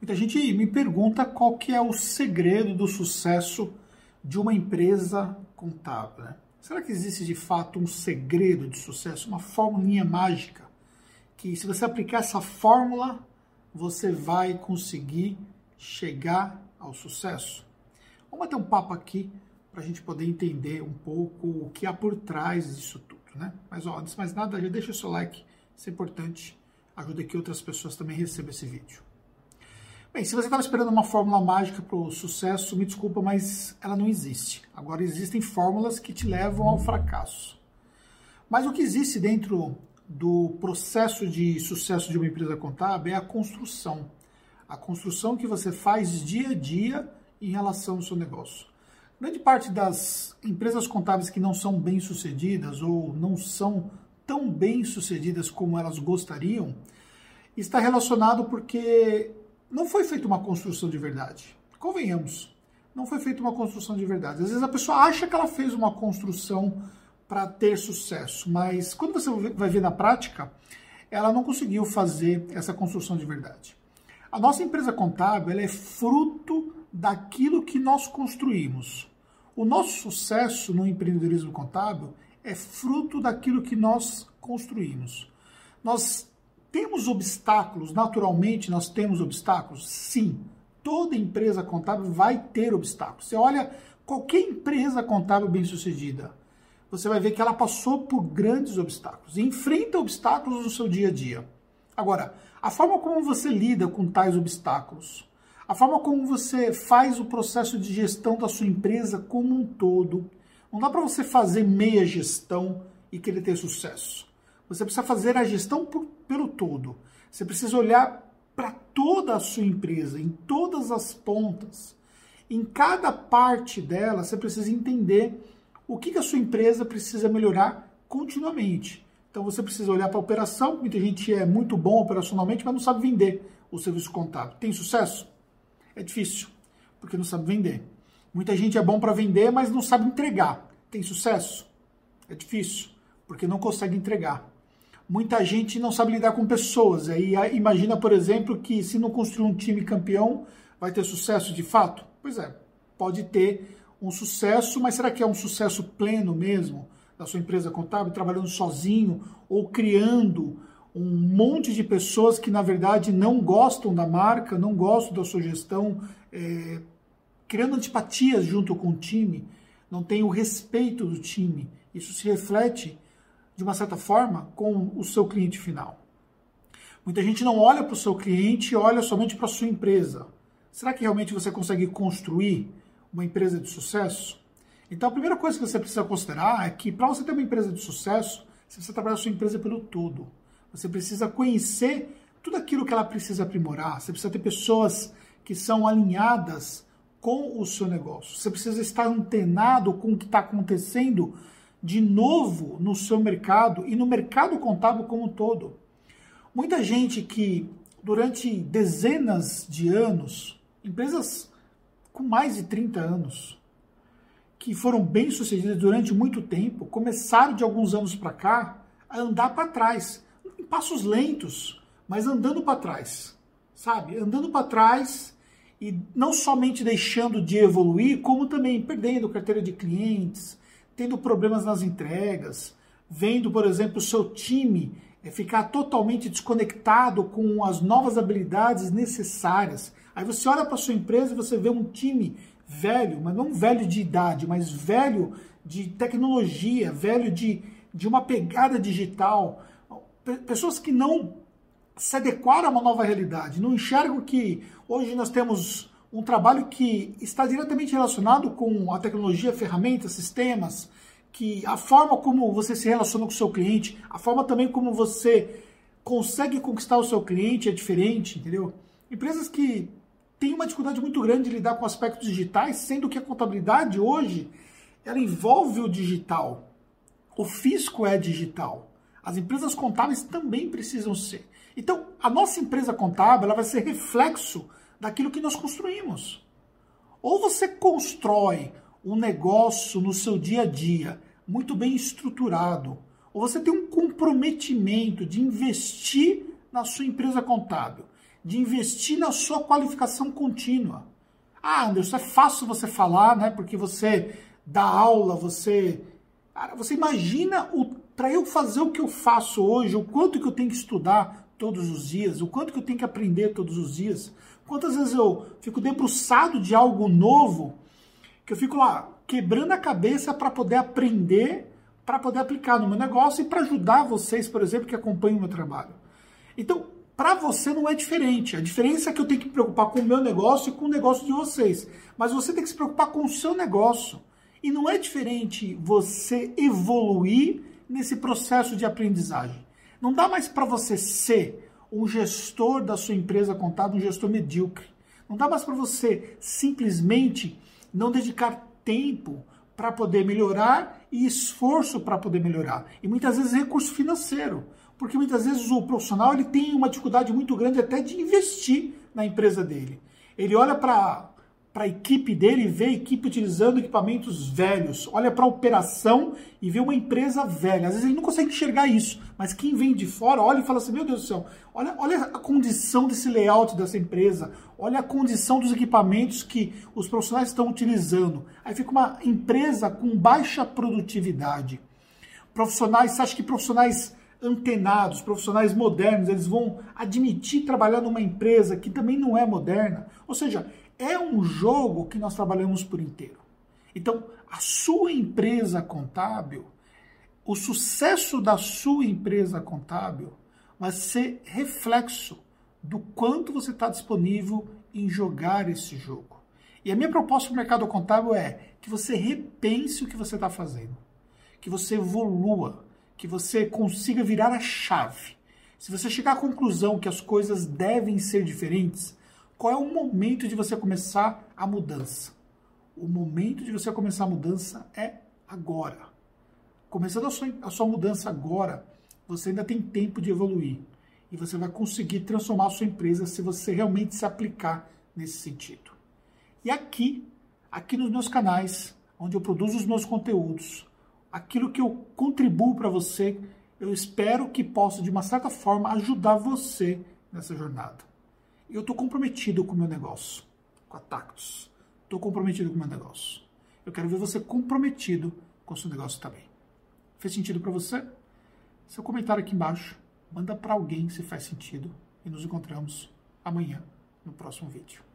Muita gente me pergunta qual que é o segredo do sucesso de uma empresa contábil. Né? Será que existe de fato um segredo de sucesso, uma fórmula mágica, que se você aplicar essa fórmula, você vai conseguir chegar ao sucesso? Vamos bater um papo aqui para a gente poder entender um pouco o que há por trás disso tudo. Né? Mas ó, antes de mais nada, já deixa o seu like, isso é importante, ajuda que outras pessoas também recebam esse vídeo. Bem, se você estava esperando uma fórmula mágica para o sucesso, me desculpa, mas ela não existe. Agora existem fórmulas que te levam ao fracasso. Mas o que existe dentro do processo de sucesso de uma empresa contábil é a construção. A construção que você faz dia a dia em relação ao seu negócio. Grande parte das empresas contábeis que não são bem sucedidas ou não são tão bem sucedidas como elas gostariam está relacionado porque não foi feita uma construção de verdade. Convenhamos, não foi feita uma construção de verdade. Às vezes a pessoa acha que ela fez uma construção para ter sucesso, mas quando você vai ver na prática, ela não conseguiu fazer essa construção de verdade. A nossa empresa contábil é fruto daquilo que nós construímos. O nosso sucesso no empreendedorismo contábil é fruto daquilo que nós construímos. Nós temos obstáculos, naturalmente nós temos obstáculos? Sim. Toda empresa contábil vai ter obstáculos. Você olha qualquer empresa contábil bem-sucedida, você vai ver que ela passou por grandes obstáculos e enfrenta obstáculos no seu dia a dia. Agora, a forma como você lida com tais obstáculos, a forma como você faz o processo de gestão da sua empresa como um todo, não dá para você fazer meia gestão e querer ter sucesso. Você precisa fazer a gestão por, pelo todo. Você precisa olhar para toda a sua empresa, em todas as pontas. Em cada parte dela, você precisa entender o que, que a sua empresa precisa melhorar continuamente. Então você precisa olhar para a operação. Muita gente é muito bom operacionalmente, mas não sabe vender o serviço contábil. Tem sucesso? É difícil, porque não sabe vender. Muita gente é bom para vender, mas não sabe entregar. Tem sucesso? É difícil, porque não consegue entregar muita gente não sabe lidar com pessoas. Aí imagina, por exemplo, que se não construir um time campeão, vai ter sucesso de fato? Pois é, pode ter um sucesso, mas será que é um sucesso pleno mesmo da sua empresa contábil, trabalhando sozinho ou criando um monte de pessoas que na verdade não gostam da marca, não gostam da sua gestão, é, criando antipatias junto com o time, não tem o respeito do time. Isso se reflete de uma certa forma, com o seu cliente final. Muita gente não olha para o seu cliente, olha somente para a sua empresa. Será que realmente você consegue construir uma empresa de sucesso? Então, a primeira coisa que você precisa considerar é que para você ter uma empresa de sucesso, você precisa trabalhar a sua empresa pelo todo. Você precisa conhecer tudo aquilo que ela precisa aprimorar. Você precisa ter pessoas que são alinhadas com o seu negócio. Você precisa estar antenado com o que está acontecendo de novo no seu mercado e no mercado contábil como um todo. Muita gente que durante dezenas de anos, empresas com mais de 30 anos, que foram bem sucedidas durante muito tempo, começaram de alguns anos para cá a andar para trás, em passos lentos, mas andando para trás, sabe? Andando para trás e não somente deixando de evoluir, como também perdendo carteira de clientes, tendo problemas nas entregas, vendo, por exemplo, o seu time é, ficar totalmente desconectado com as novas habilidades necessárias. Aí você olha para sua empresa e você vê um time velho, mas não velho de idade, mas velho de tecnologia, velho de, de uma pegada digital. Pessoas que não se adequaram a uma nova realidade, não enxergam que hoje nós temos um trabalho que está diretamente relacionado com a tecnologia, ferramentas, sistemas, que a forma como você se relaciona com o seu cliente, a forma também como você consegue conquistar o seu cliente é diferente, entendeu? Empresas que têm uma dificuldade muito grande de lidar com aspectos digitais, sendo que a contabilidade hoje ela envolve o digital. O fisco é digital. As empresas contábeis também precisam ser. Então, a nossa empresa contábil ela vai ser reflexo daquilo que nós construímos. Ou você constrói um negócio no seu dia a dia muito bem estruturado, ou você tem um comprometimento de investir na sua empresa contábil, de investir na sua qualificação contínua. Ah, Anderson, é fácil você falar, né? Porque você dá aula, você. Cara, você imagina o para eu fazer o que eu faço hoje, o quanto que eu tenho que estudar todos os dias, o quanto que eu tenho que aprender todos os dias. Quantas vezes eu fico debruçado de algo novo, que eu fico lá quebrando a cabeça para poder aprender, para poder aplicar no meu negócio e para ajudar vocês, por exemplo, que acompanham o meu trabalho. Então, para você não é diferente. A diferença é que eu tenho que me preocupar com o meu negócio e com o negócio de vocês. Mas você tem que se preocupar com o seu negócio. E não é diferente você evoluir nesse processo de aprendizagem. Não dá mais para você ser um gestor da sua empresa contábil, um gestor medíocre. Não dá mais para você simplesmente não dedicar tempo para poder melhorar e esforço para poder melhorar. E muitas vezes recurso financeiro, porque muitas vezes o profissional ele tem uma dificuldade muito grande até de investir na empresa dele. Ele olha para para a equipe dele e vê a equipe utilizando equipamentos velhos, olha para a operação e vê uma empresa velha. Às vezes ele não consegue enxergar isso, mas quem vem de fora olha e fala assim: meu Deus do céu, olha, olha a condição desse layout dessa empresa, olha a condição dos equipamentos que os profissionais estão utilizando. Aí fica uma empresa com baixa produtividade. Profissionais, você acha que profissionais antenados, profissionais modernos, eles vão admitir trabalhar numa empresa que também não é moderna? Ou seja, é um jogo que nós trabalhamos por inteiro. Então, a sua empresa contábil, o sucesso da sua empresa contábil vai ser reflexo do quanto você está disponível em jogar esse jogo. E a minha proposta para o mercado contábil é que você repense o que você está fazendo, que você evolua, que você consiga virar a chave. Se você chegar à conclusão que as coisas devem ser diferentes, qual é o momento de você começar a mudança? O momento de você começar a mudança é agora. Começando a sua, a sua mudança agora, você ainda tem tempo de evoluir. E você vai conseguir transformar a sua empresa se você realmente se aplicar nesse sentido. E aqui, aqui nos meus canais, onde eu produzo os meus conteúdos, aquilo que eu contribuo para você, eu espero que possa, de uma certa forma, ajudar você nessa jornada eu estou comprometido com o meu negócio, com a Tactus. Estou comprometido com o meu negócio. Eu quero ver você comprometido com o seu negócio também. Fez sentido para você? Seu comentário aqui embaixo, manda para alguém se faz sentido e nos encontramos amanhã no próximo vídeo.